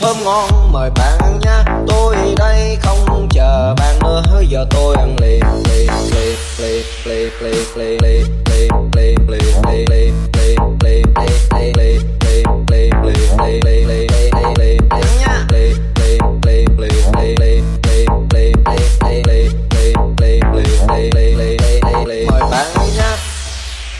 thơm ngon mời bạn ăn nha tôi đây không chờ bạn nữa giờ tôi ăn liền liền liền liền liền liền liền liền liền liền